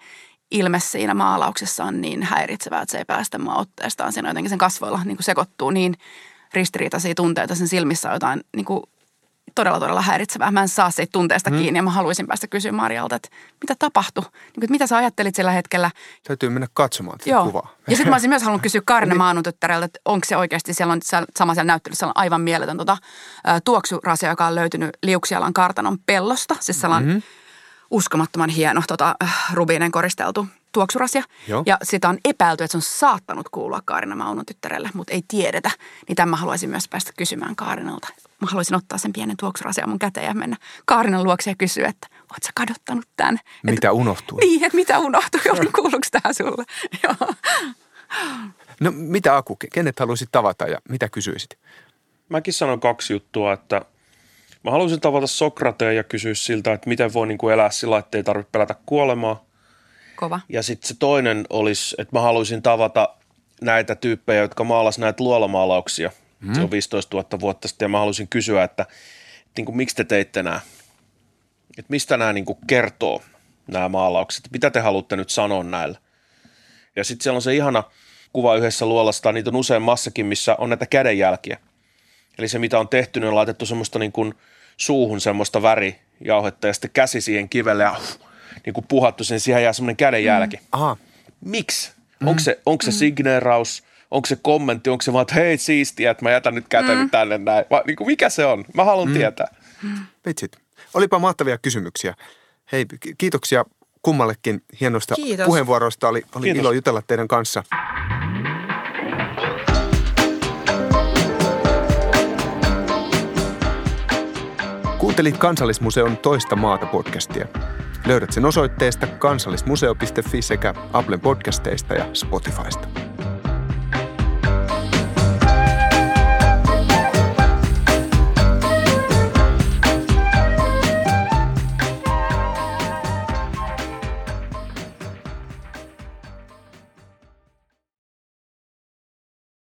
ilme siinä maalauksessa on niin häiritsevää, että se ei päästä mua otteestaan. Siinä jotenkin sen kasvoilla niin kuin sekoittuu niin ristiriitaisia tunteita. Sen silmissä on jotain niin kuin todella, todella häiritsevää. Mä en saa siitä tunteesta hmm. kiinni ja mä haluaisin päästä kysymään Marjalta, että mitä tapahtui? Niin kuin, että mitä sä ajattelit sillä hetkellä?
Täytyy mennä katsomaan tätä
Joo.
kuvaa.
Ja sitten mä olisin myös halunnut kysyä Karne niin. Maanutyttäreltä, että onko se oikeasti, siellä on sama siellä näyttelyssä on aivan mieletön tota, tuoksurasia, joka on löytynyt Liuksialan kartanon pellosta. Siis sellainen mm-hmm uskomattoman hieno tota, rubiinen koristeltu tuoksurasia. Joo. Ja sitä on epäilty, että se on saattanut kuulua Kaarina Maunun tyttärelle, mutta ei tiedetä. Niin tämän mä haluaisin myös päästä kysymään Kaarinalta. Mä haluaisin ottaa sen pienen tuoksurasia mun käteen ja mennä Kaarinan luokse ja kysyä, että oot sä kadottanut tämän?
Mitä
että,
unohtuu?
Niin, että mitä unohtuu, kuuluuko tämä sulle? Joo.
No mitä Aku, kenet haluaisit tavata ja mitä kysyisit?
Mäkin sanon kaksi juttua, että Mä haluaisin tavata Sokrateen ja kysyä siltä, että miten voi niin kuin elää sillä, että ei tarvitse pelätä kuolemaa.
Kova.
Ja sitten se toinen olisi, että mä haluaisin tavata näitä tyyppejä, jotka maalas näitä luolamaalauksia. Mm. Se on 15 000 vuotta sitten ja mä haluaisin kysyä, että, että niin kuin, miksi te teitte nämä? Että mistä nämä niin kuin kertoo, nämä maalaukset? Mitä te haluatte nyt sanoa näillä? Ja sitten siellä on se ihana kuva yhdessä luolasta, niitä on usein massakin, missä on näitä kädenjälkiä. Eli se, mitä on tehty, niin on laitettu semmoista niin kuin – suuhun semmoista värijauhetta ja sitten käsi siihen kivelle ja niin kuin puhattu sen, siihen jää semmoinen kädenjälki. Mm.
Aha.
Miksi? Mm. Onko se, onko se mm. signeeraus? Onko se kommentti? Onko se vaan, että hei siistiä, että mä jätän nyt käteni mm. tänne näin? Vai, niin kuin mikä se on? Mä haluan mm. tietää.
Vitsit. Olipa mahtavia kysymyksiä. Hei, kiitoksia kummallekin hienosta
Kiitos.
puheenvuoroista. Oli, oli ilo jutella teidän kanssa. Kuuntelit Kansallismuseon toista maata podcastia. Löydät sen osoitteesta kansallismuseo.fi sekä Applen podcasteista ja Spotifysta.